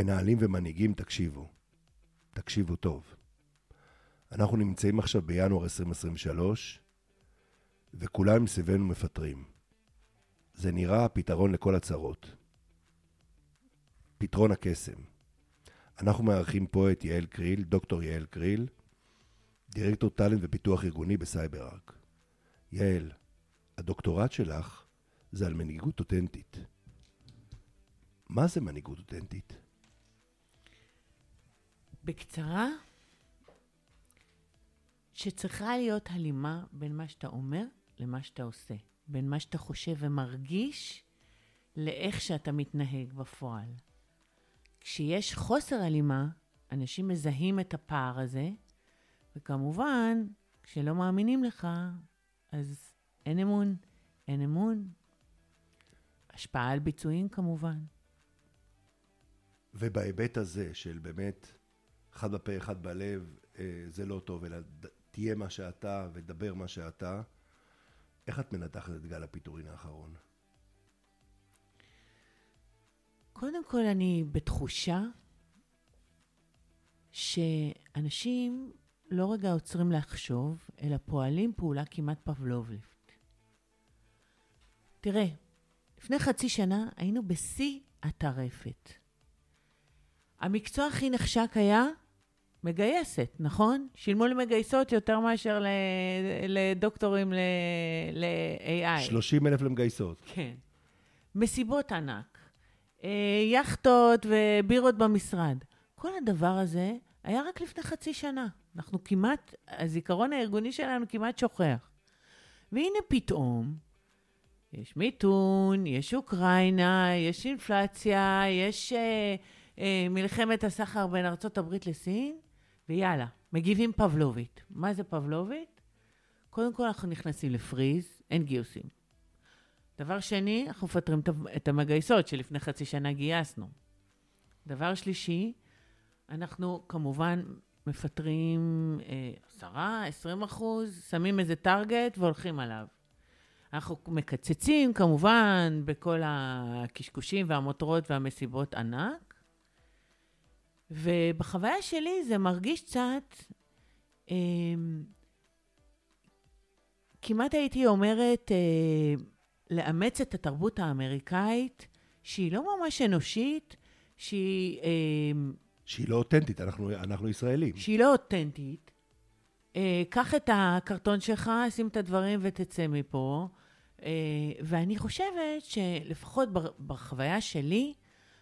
מנהלים ומנהיגים, תקשיבו. תקשיבו טוב. אנחנו נמצאים עכשיו בינואר 2023, וכולם מסביבנו מפטרים. זה נראה הפתרון לכל הצרות. פתרון הקסם. אנחנו מארחים פה את יעל קריל, דוקטור יעל קריל, דירקטור טאלנט ופיתוח ארגוני בסייברארק. יעל, הדוקטורט שלך זה על מנהיגות אותנטית. מה זה מנהיגות אותנטית? בקצרה, שצריכה להיות הלימה בין מה שאתה אומר למה שאתה עושה. בין מה שאתה חושב ומרגיש לאיך שאתה מתנהג בפועל. כשיש חוסר הלימה, אנשים מזהים את הפער הזה, וכמובן, כשלא מאמינים לך, אז אין אמון. אין אמון. השפעה על ביצועים כמובן. ובהיבט הזה של באמת, אחד בפה, אחד בלב, אה, זה לא טוב, אלא תהיה מה שאתה ודבר מה שאתה, איך את מנתחת את גל הפיטורין האחרון? קודם כל, אני בתחושה שאנשים לא רגע עוצרים לחשוב, אלא פועלים פעולה כמעט פבלובליפט. תראה, לפני חצי שנה היינו בשיא הטרפת. המקצוע הכי נחשק היה מגייסת, נכון? שילמו למגייסות יותר מאשר לדוקטורים ל-AI. 30 אלף למגייסות. כן. מסיבות ענק, אה, יכטות ובירות במשרד. כל הדבר הזה היה רק לפני חצי שנה. אנחנו כמעט, הזיכרון הארגוני שלנו כמעט שוכח. והנה פתאום, יש מיתון, יש אוקראינה, יש אינפלציה, יש אה, אה, מלחמת הסחר בין ארה"ב לסין, ויאללה, מגיבים פבלובית. מה זה פבלובית? קודם כל אנחנו נכנסים לפריז, אין גיוסים. דבר שני, אנחנו מפטרים את המגייסות שלפני חצי שנה גייסנו. דבר שלישי, אנחנו כמובן מפטרים אה, עשרה, עשרים אחוז, שמים איזה טארגט והולכים עליו. אנחנו מקצצים כמובן בכל הקשקושים והמותרות והמסיבות ענק, ובחוויה שלי זה מרגיש קצת, אה, כמעט הייתי אומרת, אה, לאמץ את התרבות האמריקאית, שהיא לא ממש אנושית, שהיא... אה, שהיא לא אותנטית, אנחנו, אנחנו ישראלים. שהיא לא אותנטית. אה, קח את הקרטון שלך, שים את הדברים ותצא מפה. אה, ואני חושבת שלפחות בחוויה שלי,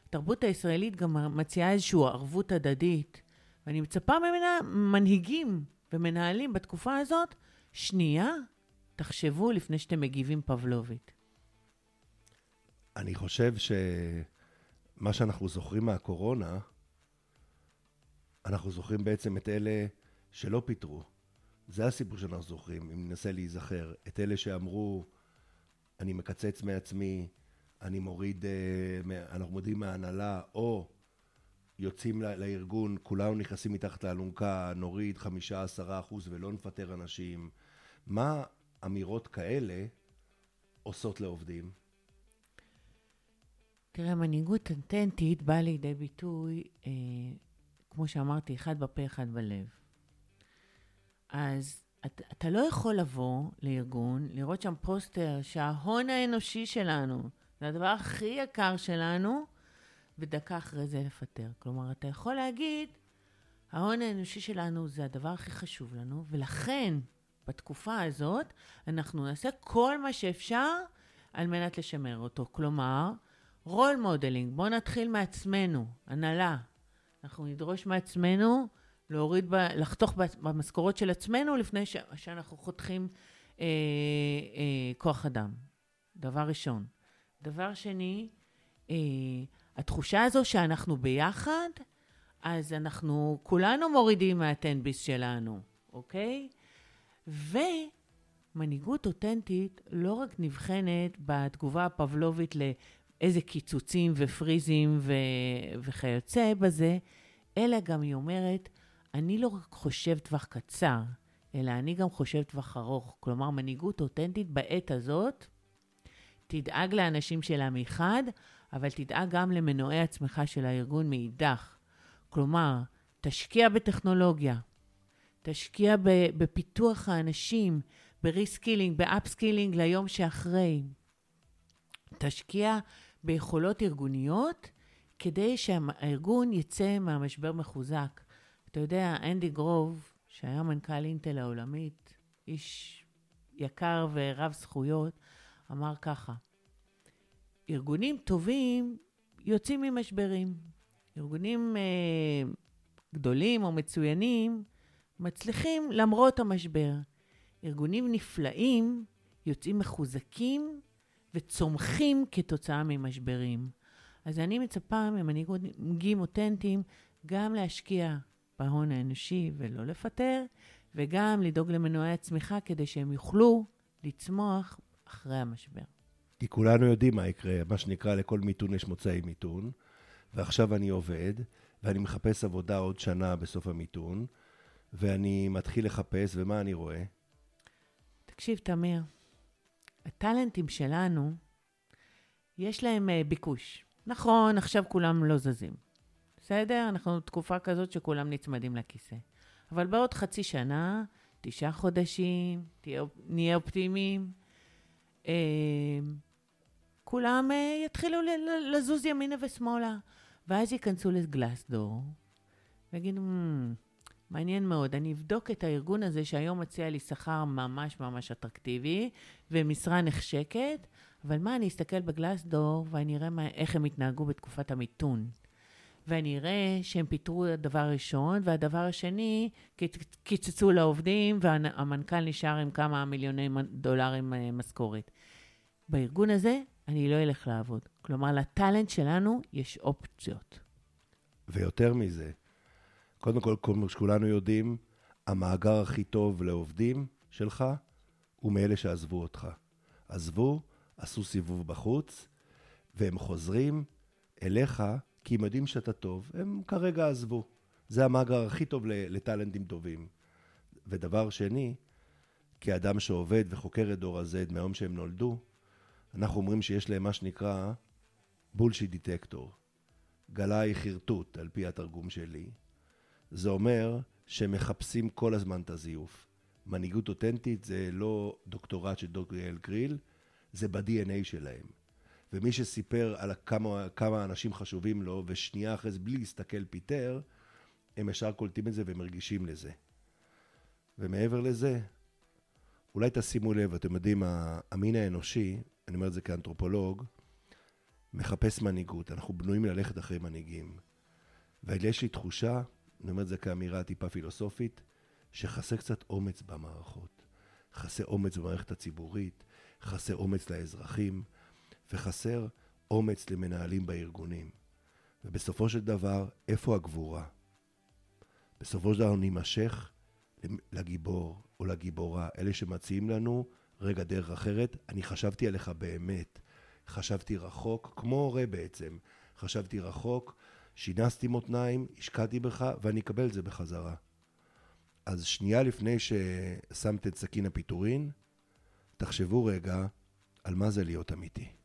התרבות הישראלית גם מציעה איזושהי ערבות הדדית. ואני מצפה ממנה, מנהיגים ומנהלים בתקופה הזאת, שנייה, תחשבו לפני שאתם מגיבים פבלובית. אני חושב שמה שאנחנו זוכרים מהקורונה, אנחנו זוכרים בעצם את אלה שלא פיטרו. זה הסיפור שאנחנו זוכרים, אם ננסה להיזכר. את אלה שאמרו, אני מקצץ מעצמי, אני מוריד, אה, אנחנו מורידים מההנהלה, או יוצאים לארגון, כולנו נכנסים מתחת לאלונקה, נוריד חמישה, עשרה אחוז ולא נפטר אנשים. מה אמירות כאלה עושות לעובדים? תראה, מנהיגות אותנטית באה לידי ביטוי, אה, כמו שאמרתי, אחד בפה, אחד בלב. אז אתה, אתה לא יכול לבוא לארגון, לראות שם פוסטר שההון האנושי שלנו, זה הדבר הכי יקר שלנו, ודקה אחרי זה לפטר. כלומר, אתה יכול להגיד, ההון האנושי שלנו זה הדבר הכי חשוב לנו, ולכן בתקופה הזאת אנחנו נעשה כל מה שאפשר על מנת לשמר אותו. כלומר, role modeling, בואו נתחיל מעצמנו, הנהלה. אנחנו נדרוש מעצמנו להוריד, ב, לחתוך במשכורות של עצמנו לפני ש, שאנחנו חותכים אה, אה, כוח אדם. דבר ראשון. דבר שני, אה, התחושה הזו שאנחנו ביחד, אז אנחנו כולנו מורידים מהטנביס שלנו, אוקיי? ומנהיגות אותנטית לא רק נבחנת בתגובה הפבלובית איזה קיצוצים ופריזים ו... וכיוצא בזה, אלא גם היא אומרת, אני לא רק חושב טווח קצר, אלא אני גם חושב טווח ארוך. כלומר, מנהיגות אותנטית בעת הזאת תדאג לאנשים שלה מחד, אבל תדאג גם למנועי הצמיחה של הארגון מאידך. כלומר, תשקיע בטכנולוגיה, תשקיע בפיתוח האנשים, ב reskilling, ב upskilling ליום שאחרי. תשקיע ביכולות ארגוניות כדי שהארגון יצא מהמשבר מחוזק. אתה יודע, אנדי גרוב, שהיה מנכ"ל אינטל העולמית, איש יקר ורב זכויות, אמר ככה, ארגונים טובים יוצאים ממשברים. ארגונים אה, גדולים או מצוינים מצליחים למרות המשבר. ארגונים נפלאים יוצאים מחוזקים וצומחים כתוצאה ממשברים. אז אני מצפה ממנהיגים אותנטיים גם להשקיע בהון האנושי ולא לפטר, וגם לדאוג למנועי הצמיחה כדי שהם יוכלו לצמוח אחרי המשבר. כי כולנו יודעים מה יקרה, מה שנקרא, לכל מיתון יש מוצאי מיתון, ועכשיו אני עובד, ואני מחפש עבודה עוד שנה בסוף המיתון, ואני מתחיל לחפש, ומה אני רואה? תקשיב, תמיר, הטאלנטים שלנו, יש להם uh, ביקוש. נכון, עכשיו כולם לא זזים. בסדר? אנחנו תקופה כזאת שכולם נצמדים לכיסא. אבל בעוד חצי שנה, תשעה חודשים, תהיה, נהיה אופטימיים, אה, כולם אה, יתחילו לזוז ימינה ושמאלה. ואז ייכנסו לגלסדור ויגידו, מעניין מאוד, אני אבדוק את הארגון הזה שהיום מציע לי שכר ממש ממש אטרקטיבי ומשרה נחשקת, אבל מה, אני אסתכל בגלסדור ואני אראה מה, איך הם התנהגו בתקופת המיתון. ואני אראה שהם פיטרו הדבר הראשון, והדבר השני, קיצצו לעובדים, והמנכ"ל נשאר עם כמה מיליוני דולרים אה, משכורת. בארגון הזה אני לא אלך לעבוד. כלומר, לטאלנט שלנו יש אופציות. ויותר מזה, קודם כל, כמו שכולנו יודעים, המאגר הכי טוב לעובדים שלך הוא מאלה שעזבו אותך. עזבו, עשו סיבוב בחוץ, והם חוזרים אליך כי הם יודעים שאתה טוב, הם כרגע עזבו. זה המאגר הכי טוב לטאלנטים טובים. ודבר שני, כאדם שעובד וחוקר את דור ה-Z מהיום שהם נולדו, אנחנו אומרים שיש להם מה שנקרא bullshit detector. גלאי חרטוט, על פי התרגום שלי. זה אומר שהם מחפשים כל הזמן את הזיוף. מנהיגות אותנטית זה לא דוקטורט של דוקטור יעל גריל, זה ב-DNA שלהם. ומי שסיפר על כמה, כמה אנשים חשובים לו, ושנייה אחרי זה, בלי להסתכל, פיטר, הם ישר קולטים את זה ומרגישים לזה. ומעבר לזה, אולי תשימו לב, אתם יודעים, המין האנושי, אני אומר את זה כאנתרופולוג, מחפש מנהיגות. אנחנו בנויים ללכת אחרי מנהיגים. ויש לי תחושה, אני אומר את זה כאמירה טיפה פילוסופית, שחסר קצת אומץ במערכות. חסר אומץ במערכת הציבורית, חסר אומץ לאזרחים. וחסר אומץ למנהלים בארגונים. ובסופו של דבר, איפה הגבורה? בסופו של דבר נימשך לגיבור או לגיבורה, אלה שמציעים לנו רגע דרך אחרת. אני חשבתי עליך באמת, חשבתי רחוק, כמו הורה בעצם. חשבתי רחוק, שינסתי מותניים, השקעתי בך, ואני אקבל את זה בחזרה. אז שנייה לפני ששמת את סכין הפיטורין, תחשבו רגע על מה זה להיות אמיתי.